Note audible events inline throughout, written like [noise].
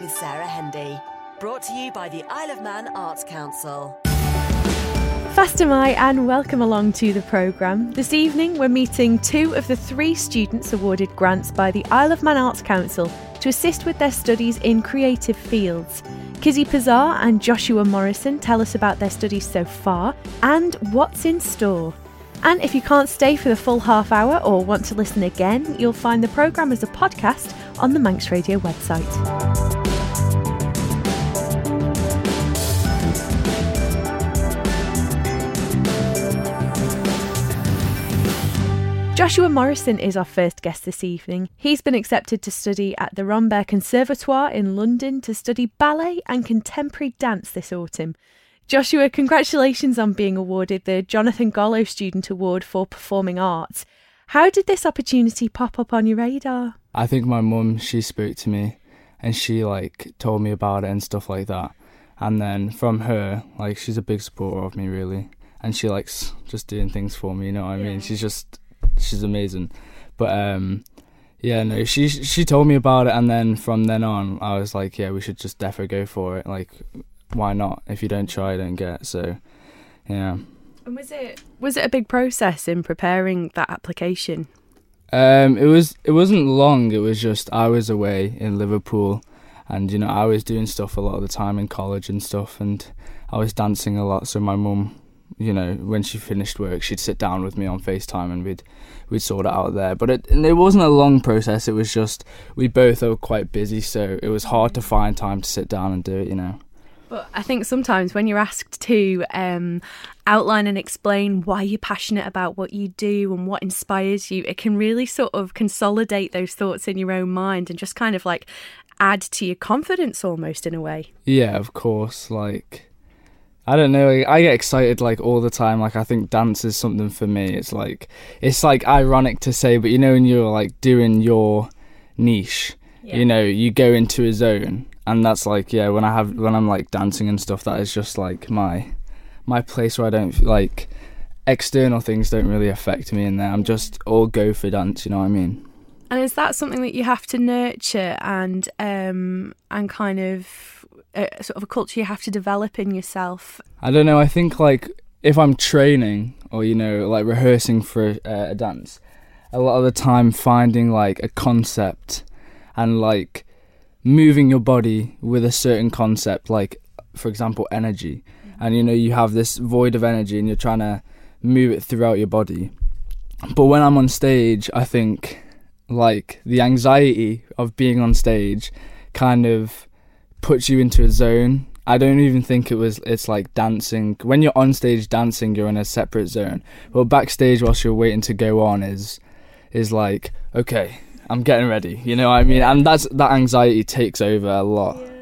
With Sarah Hendy. Brought to you by the Isle of Man Arts Council. Fastyr mie, and welcome along to the programme. This evening, we're meeting two of the three students awarded grants by the Isle of Man Arts Council to assist with their studies in creative fields. Kizzy Pazar and Joshua Morrison tell us about their studies so far and what's in store. And if you can't stay for the full half hour or want to listen again, you'll find the programme as a podcast on the Manx Radio website. Joshua Morrison is our first guest this evening. He's been accepted to study at the Rambert Conservatoire in London to study ballet and contemporary dance this autumn. Joshua, congratulations on being awarded the Jonathan Gollow Student Award for Performing Arts. How did this opportunity pop up on your radar? I think my mum, she spoke to me and she like told me about it and stuff like that. And then from her, like she's a big supporter of me really. And she likes just doing things for me, you know what I mean? She's just she's amazing. But um yeah, no, she she told me about it and then from then on I was like, yeah, we should just definitely go for it. Like why not? If you don't try, don't get. So, yeah. And was it was it a big process in preparing that application? Um, it was. It wasn't long. It was just I was away in Liverpool, and you know I was doing stuff a lot of the time in college and stuff, and I was dancing a lot. So my mum, you know, when she finished work, she'd sit down with me on FaceTime and we'd we'd sort it out there. But it it wasn't a long process. It was just we both were quite busy, so it was hard to find time to sit down and do it. You know. But I think sometimes when you're asked to um, outline and explain why you're passionate about what you do and what inspires you, it can really sort of consolidate those thoughts in your own mind and just kind of like add to your confidence almost in a way. Yeah, of course. Like, I don't know. I get excited like all the time. Like, I think dance is something for me. It's like, it's like ironic to say, but you know, when you're like doing your niche, yeah. you know, you go into a zone and that's like yeah when i have when i'm like dancing and stuff that is just like my my place where i don't like external things don't really affect me in there i'm just all go for dance you know what i mean and is that something that you have to nurture and um and kind of uh, sort of a culture you have to develop in yourself i don't know i think like if i'm training or you know like rehearsing for uh, a dance a lot of the time finding like a concept and like moving your body with a certain concept, like for example, energy. And you know, you have this void of energy and you're trying to move it throughout your body. But when I'm on stage, I think like the anxiety of being on stage kind of puts you into a zone. I don't even think it was it's like dancing. When you're on stage dancing, you're in a separate zone. But backstage whilst you're waiting to go on is is like, okay, I'm getting ready. You know what I mean? And that's that anxiety takes over a lot.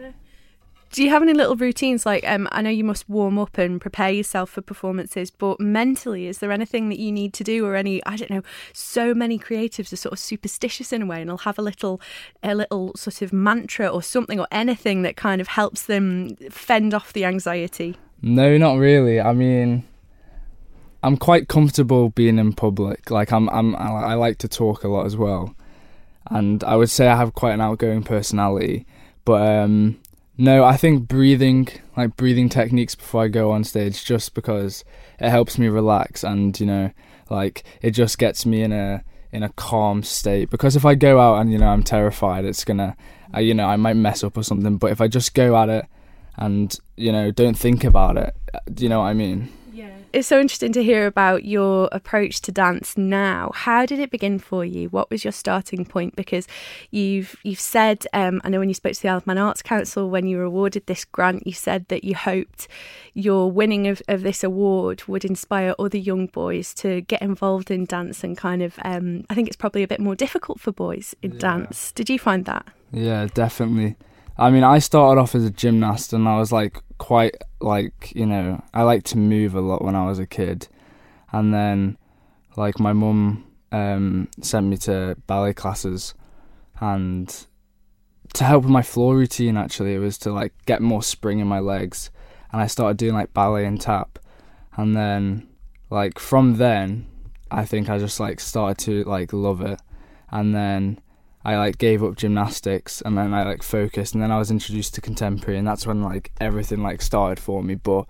Do you have any little routines? Like, um, I know you must warm up and prepare yourself for performances, but mentally, is there anything that you need to do, or any? I don't know. So many creatives are sort of superstitious in a way, and they'll have a little, a little sort of mantra or something or anything that kind of helps them fend off the anxiety. No, not really. I mean, I'm quite comfortable being in public. Like, I'm, I'm, I like to talk a lot as well and I would say I have quite an outgoing personality. But um, no, I think breathing, like breathing techniques before I go on stage, just because it helps me relax and you know, like it just gets me in a in a calm state. Because if I go out and you know I'm terrified, it's gonna, uh, you know, I might mess up or something. But if I just go at it and you know don't think about it, do you know what I mean? It's so interesting to hear about your approach to dance now. How did it begin for you? What was your starting point? Because you've you've said, um, I know when you spoke to the Isle of Man Arts Council when you were awarded this grant, you said that you hoped your winning of, of this award would inspire other young boys to get involved in dance and kind of. Um, I think it's probably a bit more difficult for boys in yeah. dance. Did you find that? Yeah, definitely. I mean, I started off as a gymnast and I was like quite like, you know, I like to move a lot when I was a kid. And then like my mum um, sent me to ballet classes. And to help with my floor routine actually it was to like get more spring in my legs. And I started doing like ballet and tap. And then like from then I think I just like started to like love it. And then I like gave up gymnastics and then I like focused and then I was introduced to contemporary and that's when like everything like started for me. But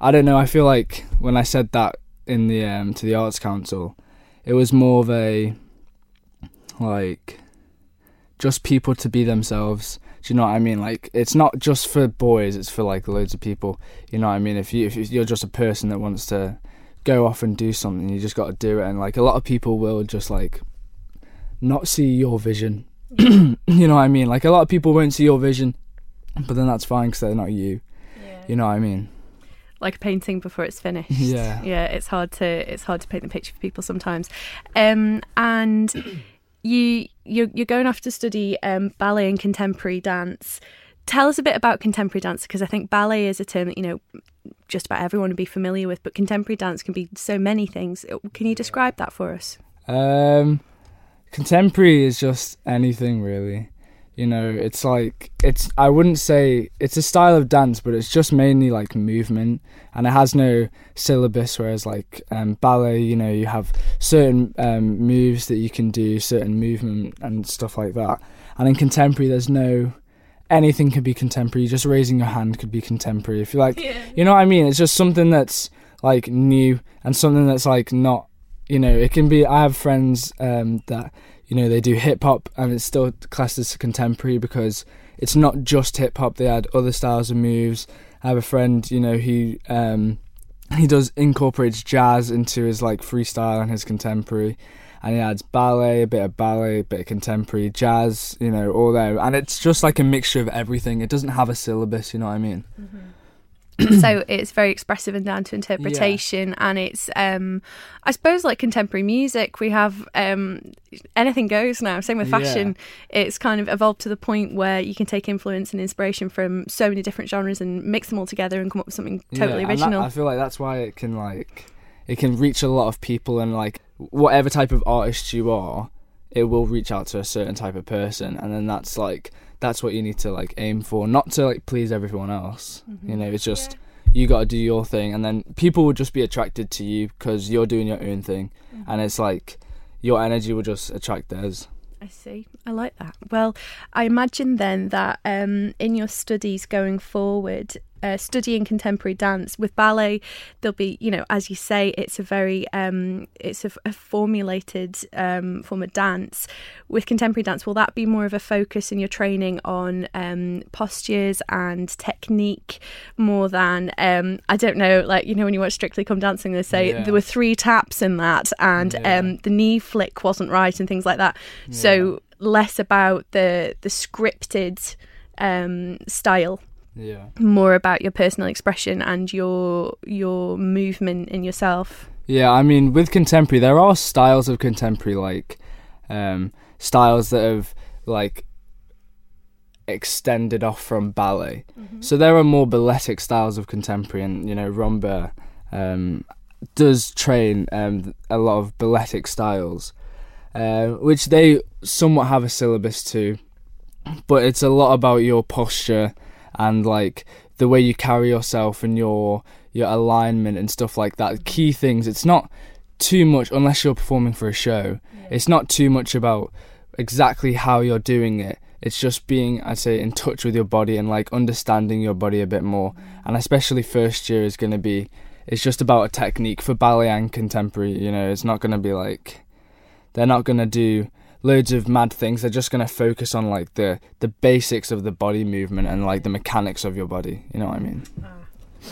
I don't know. I feel like when I said that in the um, to the arts council, it was more of a like just people to be themselves. Do you know what I mean? Like it's not just for boys; it's for like loads of people. You know what I mean? If you if you're just a person that wants to go off and do something, you just got to do it. And like a lot of people will just like not see your vision. [clears throat] you know what I mean? Like a lot of people won't see your vision, but then that's fine because they're not you. Yeah. You know what I mean? Like a painting before it's finished. [laughs] Yeah. Yeah, it's hard to it's hard to paint the picture for people sometimes. Um, and [clears throat] you you're, you're going off to study um, ballet and contemporary dance. Tell us a bit about contemporary dance because I think ballet is a term that you know just about everyone would be familiar with, but contemporary dance can be so many things. Can you describe that for us? Um, contemporary is just anything really. You know, it's like it's. I wouldn't say it's a style of dance, but it's just mainly like movement, and it has no syllabus. Whereas like um, ballet, you know, you have certain um, moves that you can do, certain movement and stuff like that. And in contemporary, there's no anything can be contemporary. Just raising your hand could be contemporary. If you like, Yeah. you know what I mean. It's just something that's like new and something that's like not. You know, it can be. I have friends um, that you know they do hip hop and it's still classed as contemporary because it's not just hip hop. They add other styles and moves. I have a friend, you know, he um, he does incorporates jazz into his like freestyle and his contemporary, and he adds ballet, a bit of ballet, a bit of contemporary, jazz, you know, all there, and it's just like a mixture of everything. It doesn't have a syllabus, you know what I mean? [clears throat] so it's very expressive and down to interpretation and it's um i suppose like contemporary music we have um anything goes now same with fashion. It's kind of evolved to the point where you can take influence and inspiration from so many different genres and mix them all together and come up with something totally Yeah, and that- original. I feel like that's why it can like it can reach a lot of people and like whatever type of artist you are, it will reach out to a certain type of person and then that's like that's what you need to like aim for, not to like please everyone else. Mm-hmm. You know, it's just you got to do your thing and then people will just be attracted to you because you're doing your own thing Mm-hmm. and it's like your energy will just attract theirs. I see. I like that. Well, I imagine then that um, in your studies going forward, uh, studying contemporary dance with ballet, there'll be, you know, as you say, it's a very, um, it's a, a formulated um, form of dance. With contemporary dance, will that be more of a focus in your training on um, postures and technique more than, um, I don't know, like you know, when you watch Strictly Come Dancing, they say Yeah. there were three taps in that, and Yeah. um, the knee flick wasn't right and things like that. So less about the the scripted um, style, Yeah. more about your personal expression and your your movement in yourself. Yeah, I mean, with contemporary, there are styles of contemporary, like um, styles that have like extended off from ballet. So there are more balletic styles of contemporary, and you know, Rambert um, does train um, a lot of balletic styles, uh, which they somewhat have a syllabus to, but it's a lot about your posture and like the way you carry yourself and your your alignment and stuff like that. Key things. It's not too much unless you're performing for a show. It's not too much about exactly how you're doing it. It's just being, I'd say, in touch with your body and like understanding your body a bit more. Mm. And especially first year is going to be, it's just about a technique for ballet and contemporary. You know, it's not going to be like, they're not going to do loads of mad things. They're just going to focus on like the the basics of the body movement and like the mechanics of your body. You know what I mean?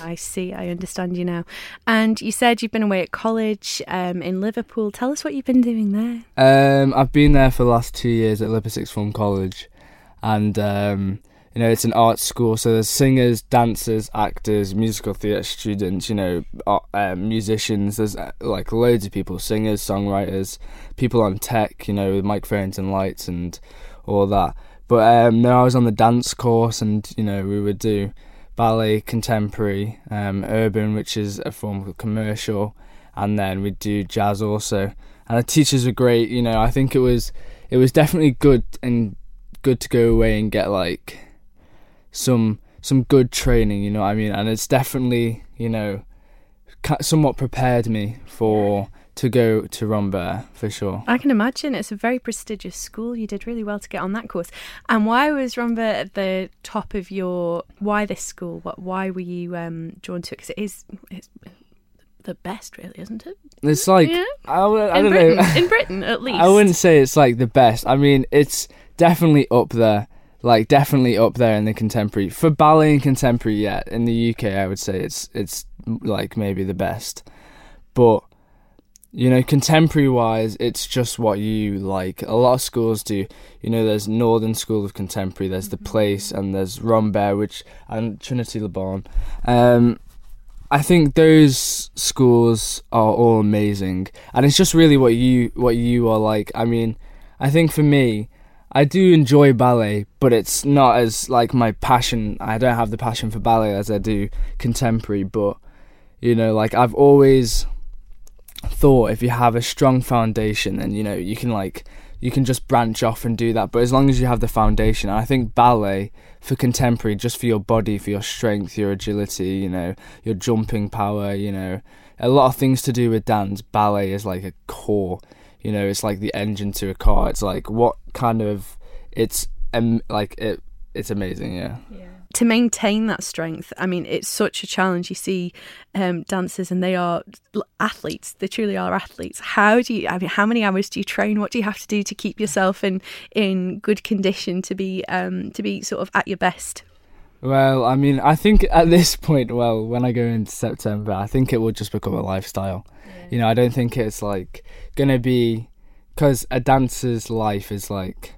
I see. I understand you now. And you said you've been away at college um, in Liverpool. Tell us what you've been doing there. Um, I've been there for the last two years at Liverpool Sixth Form College, and um, you know it's an art school. So there's singers, dancers, actors, musical theatre students. You know, art, um, musicians. There's uh, like loads of people: singers, songwriters, people on tech. You know, with microphones and lights and all that. But um, no, I was on the dance course, and you know we would do ballet, contemporary, um, urban, which is a form of commercial, and then we'd do jazz also. And the teachers were great. You know, I think it was it was definitely good and good to go away and get like some some good training. You know what I mean? And it's definitely you know somewhat prepared me for to go to Rambert for sure. I can imagine it's a very prestigious school. You did really well to get on that course. And why was Rambert at the top of your? Why this school? What? Why were you um, drawn to it? Because it is it's the best, really, isn't it? It's like Yeah. I, I in don't Britain, know. in [laughs] Britain, at least. I wouldn't say it's like the best. I mean, it's definitely up there. Like definitely up there in the contemporary for ballet and contemporary. Yeah, in the UK, I would say it's it's like maybe the best. But you know, contemporary wise, it's just what you like. A lot of schools do. You know, there's Northern School of Contemporary. There's the Place, and there's Rambert, which and Trinity Laban. Um, I think those schools are all amazing, and it's just really what you what you are like. I mean, I think for me, I do enjoy ballet, but it's not as like my passion. I don't have the passion for ballet as I do contemporary. But you know, like I've always thought, if you have a strong foundation, then you know you can like you can just branch off and do that. But as long as you have the foundation, I think ballet for contemporary, just for your body, for your strength, your agility, you know, your jumping power, you know, a lot of things to do with dance. Ballet is like a core, you know, it's like the engine to a car. It's like what kind of, it's um, like it, it's amazing, yeah. Yeah. to maintain that strength, I mean, it's such a challenge. You see um, dancers, and they are athletes. They truly are athletes. How do you? I mean, how many hours do you train? What do you have to do to keep yourself in in good condition to be um, to be sort of at your best? Well, I mean, I think at this point, well, when I go into September, I think it will just become a lifestyle. You know, I don't think it's like gonna be because a dancer's life is like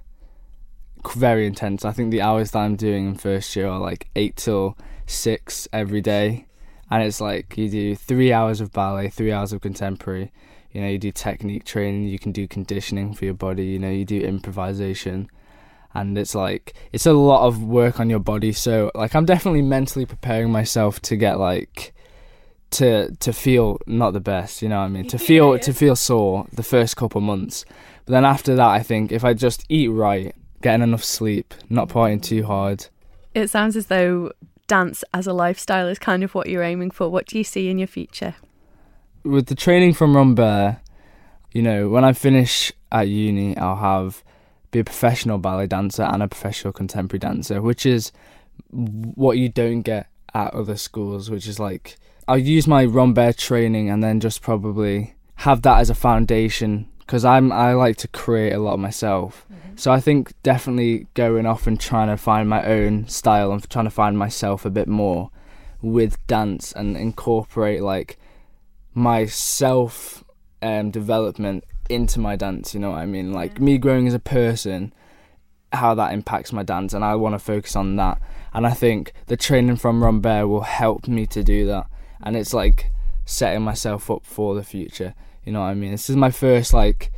very intense. I think the hours that I'm doing in first year are like eight till six every day, and it's like you do three hours of ballet, three hours of contemporary. You know, you do technique training, you can do conditioning for your body. You know, you do improvisation and it's like it's a lot of work on your body. So like i'm definitely mentally preparing myself to get like to to feel not the best you know what i mean? To feel to feel sore the first couple months. But then after that i think if i just eat right getting enough sleep not partying too hard. It sounds as though dance as a lifestyle is kind of what you're aiming for. What do you see in your future? with the training from Rambert, you know, when I finish at uni, I'll have be a professional ballet dancer and a professional contemporary dancer, which is what you don't get at other schools. Which is like I'll use my Rambert training and then just probably have that as a foundation because I'm I like to create a lot myself. So I think definitely going off and trying to find my own style and trying to find myself a bit more with dance and incorporate like my self um, development into my dance. You know what I mean? Like me growing as a person, how that impacts my dance, and I want to focus on that. And I think the training from Rambert will help me to do that. And it's like setting myself up for the future. You know what I mean? This is my first like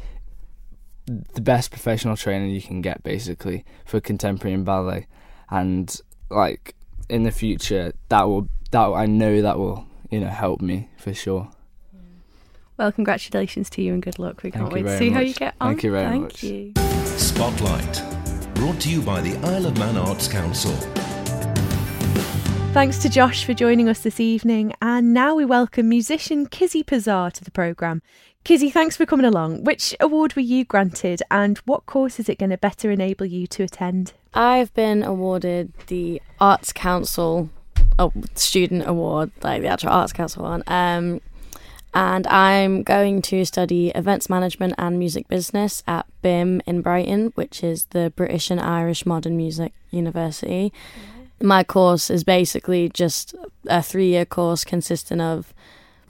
the best professional training you can get basically for contemporary and ballet and like in the future that will that I know that will you know help me for sure Well, congratulations to you and good luck. We can't wait to very see how you get on. Thank you very Thank much. you. Spotlight. Brought to you by the Isle of Man Arts Council. Thanks to Josh for joining us this evening. And now we welcome musician Kizzy Pazar to the programme. Kizzy, thanks for coming along. Which award were you granted and what course is it going to better enable you to attend? I've been awarded the Arts Council oh, Student Award, like the actual Arts Council one. Um, and I'm going to study events management and music business at BIMM in Brighton, which is the British and Irish Modern Music University. My course is basically just a three year course consisting of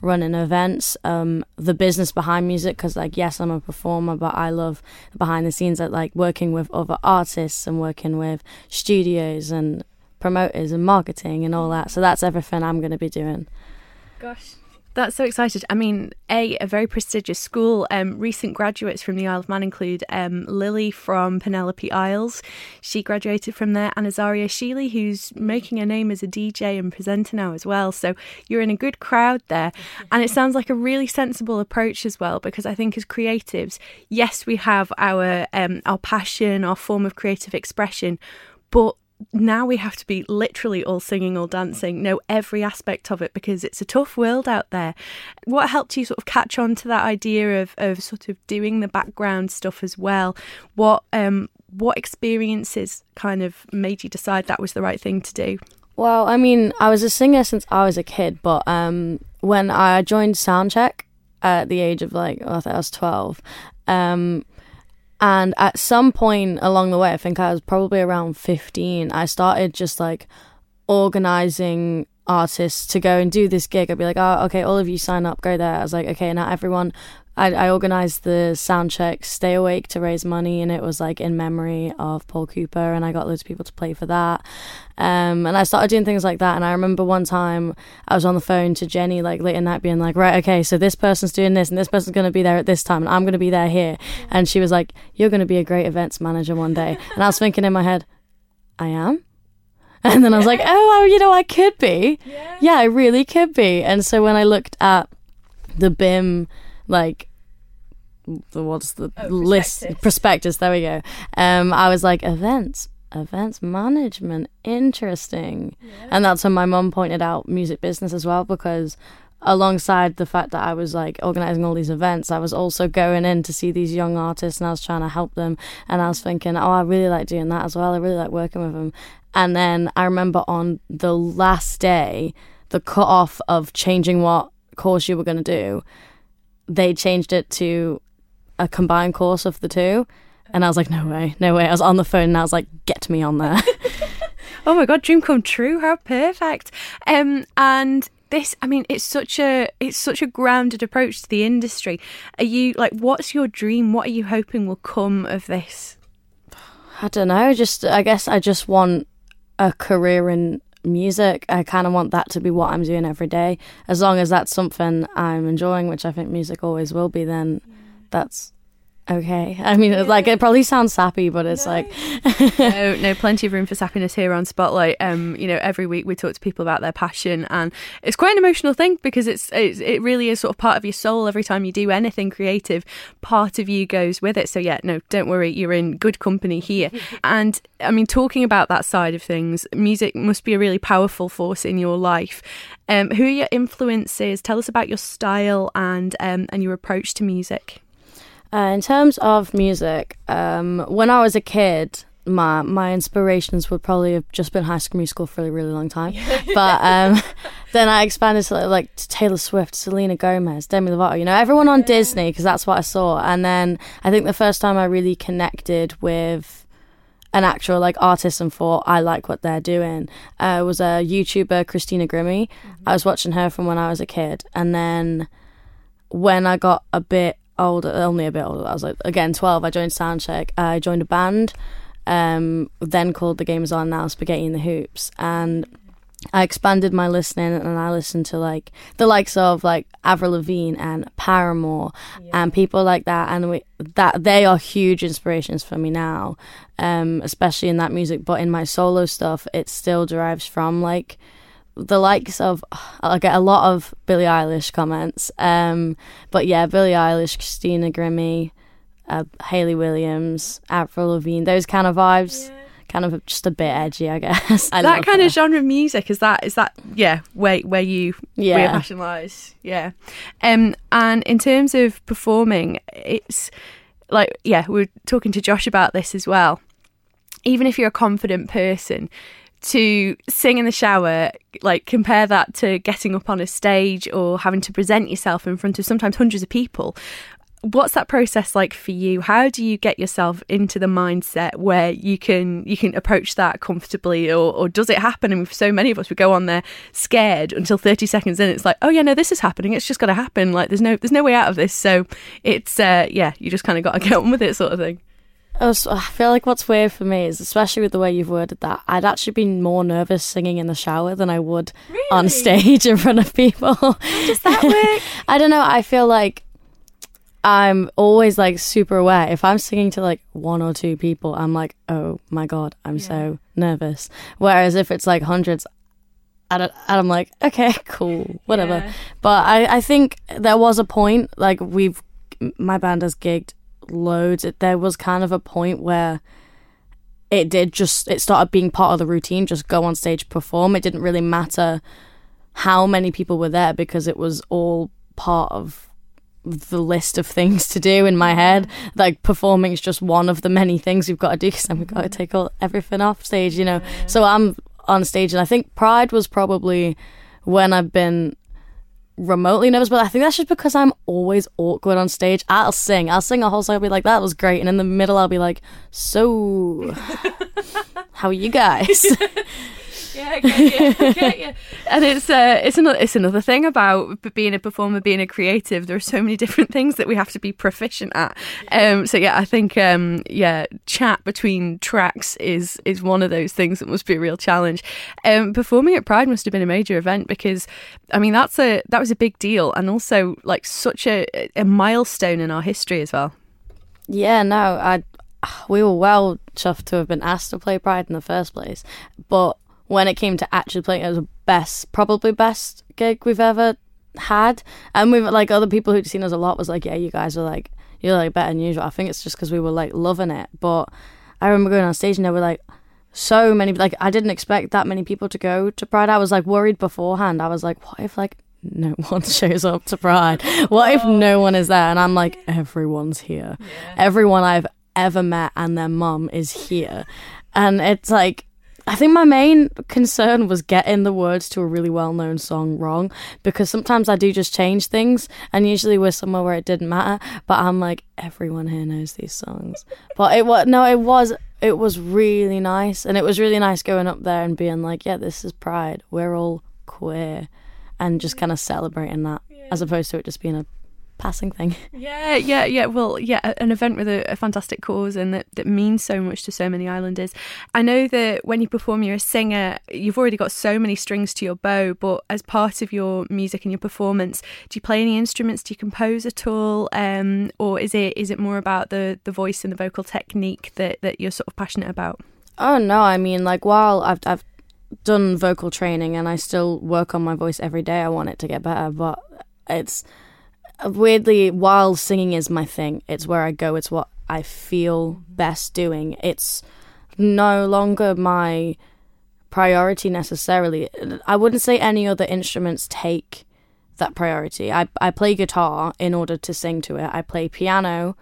running events, um, the business behind music, because, like, yes, I'm a performer, but I love behind the scenes at like working with other artists and working with studios and promoters and marketing and all that. So that's everything I'm going to be doing. Gosh. That's so excited. I mean, A, a very prestigious school. Um, recent graduates from the Isle of Man include um, Lily from Penelope Isles. She graduated from there, and Azaria Sheely, who's making a name as a DJ and presenter now as well. So you're in a good crowd there. And it sounds like a really sensible approach as well, because I think as creatives, yes, we have our um, our passion, our form of creative expression, but now we have to be literally all singing, all dancing, know every aspect of it because it's a tough world out there. What helped you sort of catch on to that idea of, of sort of doing the background stuff as well? What um what experiences kind of made you decide that was the right thing to do? Well, I mean, I was a singer since I was a kid, but um, when I joined Soundcheck at the age of like, I think I was 12, um, and at some point along the way, I think I was probably around 15, I started just like organizing artists to go and do this gig. I'd be like, oh, okay, all of you sign up, go there. I was like, okay, now everyone I, I organized the Soundcheck Stay Awake to raise money, and it was like in memory of Paul Cooper, and I got loads of people to play for that. Um, and I started doing things like that. And I remember one time I was on the phone to Jenny, like late at night, being like, right, okay, so this person's doing this, and this person's going to be there at this time, and I'm going to be there here. And she was like, you're going to be a great events manager one day. And I was thinking in my head, I am. [laughs] And then I was like, oh, you know, I could be. Yeah. yeah, I really could be. And so when I looked at the BIMM like the what's the oh, list prospectus. prospectus there we go um i was like events events management interesting yeah. and that's when my mum pointed out music business as well because alongside the fact that i was like organizing all these events i was also going in to see these young artists and i was trying to help them and i was thinking oh i really like doing that as well i really like working with them and then i remember on the last day the cut off of changing what course you were going to do they changed it to a combined course of the two. And I was like, no way, no way. I was on the phone and I was like, get me on there. [laughs] oh my god, dream come true! How perfect. Um, and this, I mean, it's such a it's such a grounded approach to the industry. Are you like, what's your dream? What are you hoping will come of this? I don't know. Just I guess I just want a career in music. I kind of want that to be what I'm doing every day. As long as that's something I'm enjoying, which I think music always will be, then that's okay. I mean, like it probably sounds sappy, but it's no. like no, [laughs] no, plenty of room for sappiness here on Spotlight. Um, you know, every week we talk to people about their passion, and it's quite an emotional thing because it's, it's it really is sort of part of your soul. Every time you do anything creative, part of you goes with it. So yeah, no, don't worry, you're in good company here. [laughs] and I mean, talking about that side of things, music must be a really powerful force in your life. Um, who are your influences? Tell us about your style and um, and your approach to music. Uh, in terms of music, um, when I was a kid, my my inspirations would probably have just been High School Musical for a really long time. [laughs] but um, [laughs] then I expanded to like to Taylor Swift, Selena Gomez, Demi Lovato. You know, everyone on Disney because that's what I saw. And then I think the first time I really connected with an actual like artist and thought I like what they're doing uh, was a YouTuber Christina Grimmie. Mm-hmm. I was watching her from when I was a kid, and then when I got a bit older, only a bit older. I was like again twelve. I joined Soundcheck. I joined a band, um, then called the Gamers On Now Spaghetti in the Hoops, and I expanded my listening and I listened to like the likes of like Avril Lavigne and Paramore yeah. and people like that and we that they are huge inspirations for me now um especially in that music but in my solo stuff it still derives from like the likes of I get a lot of Billie Eilish comments. Um, but yeah, Billie Eilish, Christina Grimmie, uh, Hayley Williams, Avril Lavigne, those kind of vibes. Yeah. Kind of just a bit edgy, I guess. [laughs] I that kind her. of genre of music is that is that yeah where where you yeah. where your passion lies yeah, um and in terms of performing it's like yeah we are talking to Josh about this as well. Even if you're a confident person, to sing in the shower, like compare that to getting up on a stage or having to present yourself in front of sometimes hundreds of people. What's that process like for you? How do you get yourself into the mindset where you can you can approach that comfortably, or, or does it happen? And so many of us we go on there scared until thirty seconds in. It's like, oh yeah, no, this is happening. It's just got to happen. Like there's no there's no way out of this. So it's uh, yeah, you just kind of got to [laughs] get on with it, sort of thing. I feel like what's weird for me is, especially with the way you've worded that, I'd actually been more nervous singing in the shower than I would really? on stage in front of people. How does that work? [laughs] I don't know. I feel like I'm always like super aware. If I'm singing to like one or two people, I'm like, oh my god, I'm yeah. so nervous. Whereas if it's like hundreds, and I'm like, okay, [laughs] cool, whatever. Yeah. But I, I think there was a point, like we've, my band has gigged loads. It, there was kind of a point where it did just it started being part of the routine. Just go on stage, perform. It didn't really matter how many people were there because it was all part of the list of things to do in my head. Like performing is just one of the many things we've got to do because then we've got to take all everything off stage, you know. So I'm on stage, and I think Pride was probably when I've been remotely nervous, but I think that's just because I'm always awkward on stage. I'll sing, I'll sing a whole song, I'll be like, that was great, and in the middle, I'll be like, so, [laughs] how are you guys? [laughs] Yeah, get you. Get you. [laughs] And it's uh, it's another it's another thing about being a performer, being a creative. There are so many different things that we have to be proficient at. Um, so yeah, I think um, yeah, chat between tracks is is one of those things that must be a real challenge. Um, performing at Pride must have been a major event because, I mean, that's a that was a big deal and also like such a a milestone in our history as well. Yeah, no, I we were well chuffed to have been asked to play Pride in the first place, but when it came to actually playing, it was the best, probably best gig we've ever had. And we've like other people who'd seen us a lot was like, yeah, you guys are like you're like better than usual. I think it's just because we were like loving it. But I remember going on stage and there were like so many like I didn't expect that many people to go to Pride. I was like worried beforehand. I was like, what if like no [laughs] one shows up to Pride? What if no oh. one is there? And I'm like, everyone's here. Everyone I've ever met and their mum is here. And it's like I think my main concern was getting the words to a really well known song wrong because sometimes I do just change things and usually we're somewhere where it didn't matter. But I'm like, everyone here knows these songs. But it was no, it was it was really nice and it was really nice going up there and being like, yeah, this is pride. We're all queer and just mm. kind of celebrating that as opposed to it just being a passing thing. [laughs] Yeah, yeah, yeah. Well, yeah, an event with a, a fantastic cause and that, that means so much to so many islanders. I know that when you perform, you're a singer, you've already got so many strings to your bow, but as part of your music and your performance, do you play any instruments? Do you compose at all? Um, or is it is it more about the, the voice and the vocal technique that, that you're sort of passionate about? Oh no, I mean like while I've I've done vocal training and I still work on my voice every day, I want it to get better, but it's Uh, weirdly while singing is my thing, it's where I go, it's what I feel best doing. It's no longer my priority necessarily. I wouldn't say any other instruments take that priority. I I play guitar in order to sing to it. I play piano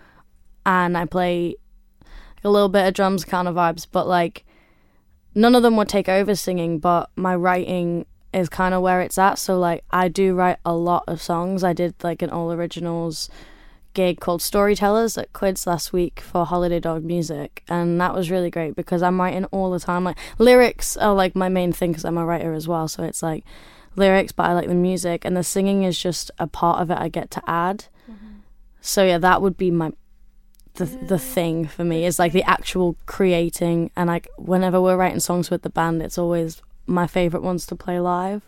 and I play a little bit of drums kind of vibes, but like none of them would take over singing, but my writing is kind of where it's at. So like I do write a lot of songs. I did like an all originals gig called Storytellers at Quids last week for Holiday Dog Music, and that was really great because I'm writing all the time. Like lyrics are like my main thing because I'm a writer as well. So it's like lyrics, but I like the music, and the singing is just a part of it I get to add. Mm-hmm. So yeah, that would be my the the thing for me is like the actual creating and like whenever we're writing songs with the band, it's always my favorite ones to play live.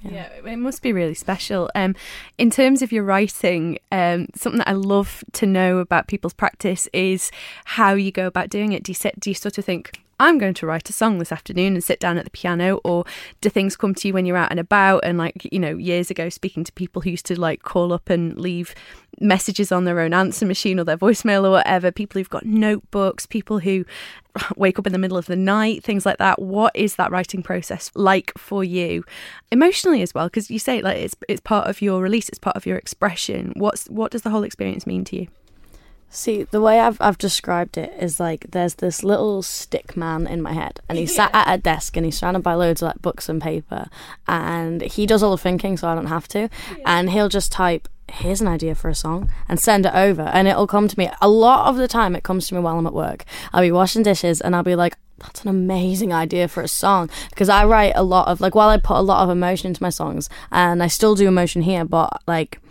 Yeah, it must be really special. Um, in terms of your writing, um, something that I love to know about people's practice is how you go about doing it. Do you sit, do you sort of think I'm going to write a song this afternoon and sit down at the piano, or do things come to you when you're out and about? And like you know, years ago, speaking to people who used to like call up and leave messages on their own answer machine or their voicemail or whatever. People who've got notebooks, people who [laughs] wake up in the middle of the night, things like that. What is that writing process like for you, emotionally as well? Because you say like it's it's part of your release, it's part of your expression. What's what does the whole experience mean to you? See, the way I've I've described it is like there's this little stick man in my head, and he's sat at a desk and he's surrounded by loads of like books and paper, and he does all the thinking, so I don't have to, and he'll just type. Here's an idea for a song and send it over, and it'll come to me. A lot of the time, it comes to me while I'm at work. I'll be washing dishes, and I'll be like, "That's an amazing idea for a song." Because I write a lot of like, while I put a lot of emotion into my songs, and I still do emotion here, but like,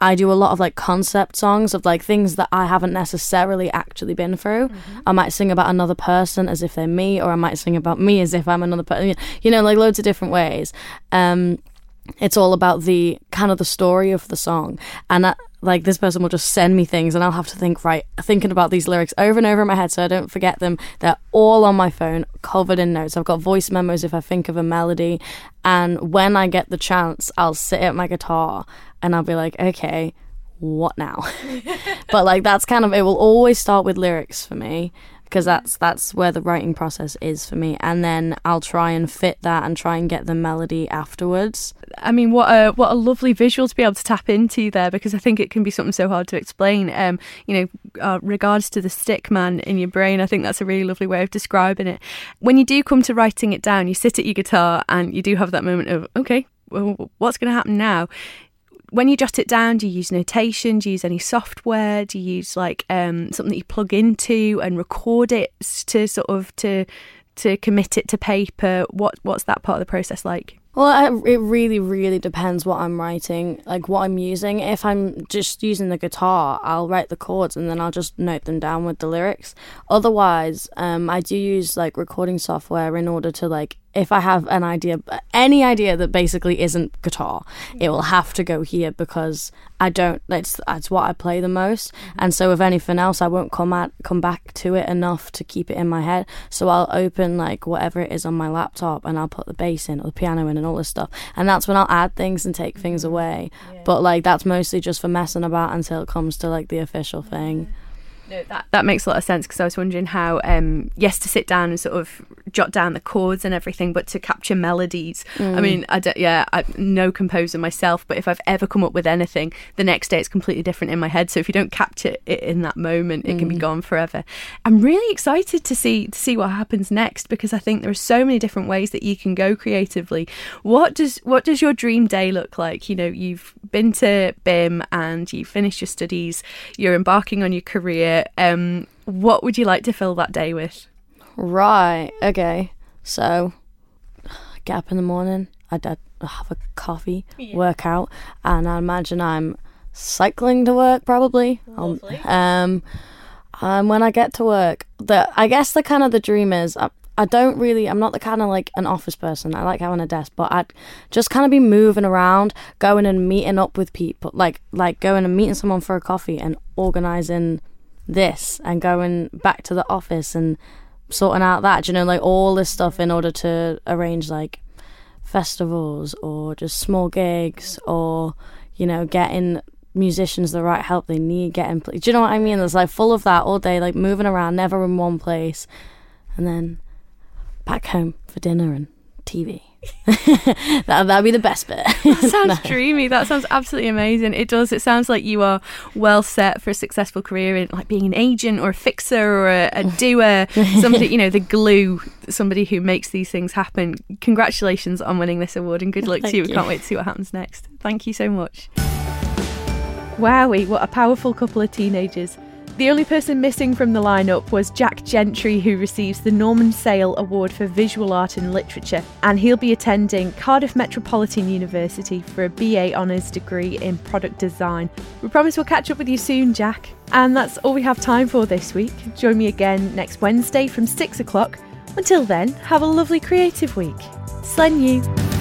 I do a lot of like concept songs of like things that I haven't necessarily actually been through. I might sing about another person as if they're me, or I might sing about me as if I'm another person. You know, like loads of different ways. Um, it's all about the kind of the story of the song, and that, like this person will just send me things, and I'll have to think right, thinking about these lyrics over and over in my head so I don't forget them. They're all on my phone, covered in notes. I've got voice memos if I think of a melody, and when I get the chance, I'll sit at my guitar and I'll be like, okay, what now? [laughs] but like that's kind of it will always start with lyrics for me because that's that's where the writing process is for me and then I'll try and fit that and try and get the melody afterwards I mean, what a what a lovely visual to be able to tap into there because I think it can be something so hard to explain. Um, you know, uh, regards to the stick man in your brain, I think that's a really lovely way of describing it. When you do come to writing it down, you sit at your guitar and you do have that moment of, okay, well, what's going to happen now? When you jot it down, do you use notation? Do you use any software? Do you use like um, something that you plug into and record it to sort of to to commit it to paper? What what's that part of the process like? Well, it really, really depends what I'm writing, like what I'm using. If I'm just using the guitar, I'll write the chords and then I'll just note them down with the lyrics. Otherwise, um, I do use like recording software in order to like if I have an idea, any idea that basically isn't guitar, it will have to go here because I don't. It's that's what I play the most, mm-hmm. and so if anything else, I won't come at come back to it enough to keep it in my head. So I'll open like whatever it is on my laptop, and I'll put the bass in or the piano in and all this stuff, and that's when I'll add things and take things mm-hmm. away. Yeah. But like that's mostly just for messing about until it comes to like the official thing. No, that that makes a lot of sense because I was wondering how um yes to sit down and sort of jot down the chords and everything, but to capture melodies. Mm. I mean, I don't, yeah, I'm no composer myself, but if I've ever come up with anything, the next day it's completely different in my head. So if you don't capture it in that moment, it mm. can be mm. gone forever. I'm really excited to see to see what happens next because I think there are so many different ways that you can go creatively. What does what does your dream day look like? You know, you've been to BIMM and you finished your studies, you're embarking on your career um, what would you like to fill that day with? Right. Okay. So, get up in the morning. I'd, I'd have a coffee, yeah. work out, and I imagine I'm cycling to work probably. Lovely. Um, and when I get to work, the I guess the kind of the dream is I, I don't really I'm not the kind of like an office person. I like having a desk, but I'd just kind of be moving around, going and meeting up with people, like like going and meeting someone for a coffee and organizing this and going back to the office and sorting out that, you know, like all this stuff in order to arrange like festivals or just small gigs or, you know, getting musicians the right help they need, getting, do you know what I mean? There's like full of that all day, like moving around, never in one place. And then back home for dinner and TV. [laughs] that that'd be the best bit. [laughs] that sounds [laughs] no. dreamy. That sounds absolutely amazing. It does. It sounds like you are well set for a successful career in like being an agent or a fixer or a, a doer, somebody you know the glue, somebody who makes these things happen. Congratulations on winning this award and good luck Thank to you. We can't wait to see what happens next. Thank you so much. Wowie, what a powerful couple of teenagers. The only person missing from the lineup was Jack Gentry, who receives the Norman Sale Award for Visual Art and Literature, and he'll be attending Cardiff Metropolitan University for a BA Honours degree in product design. We promise we'll catch up with you soon, Jack. And that's all we have time for this week. Join me again next Wednesday from 6 o'clock. Until then, have a lovely creative week. Slen you.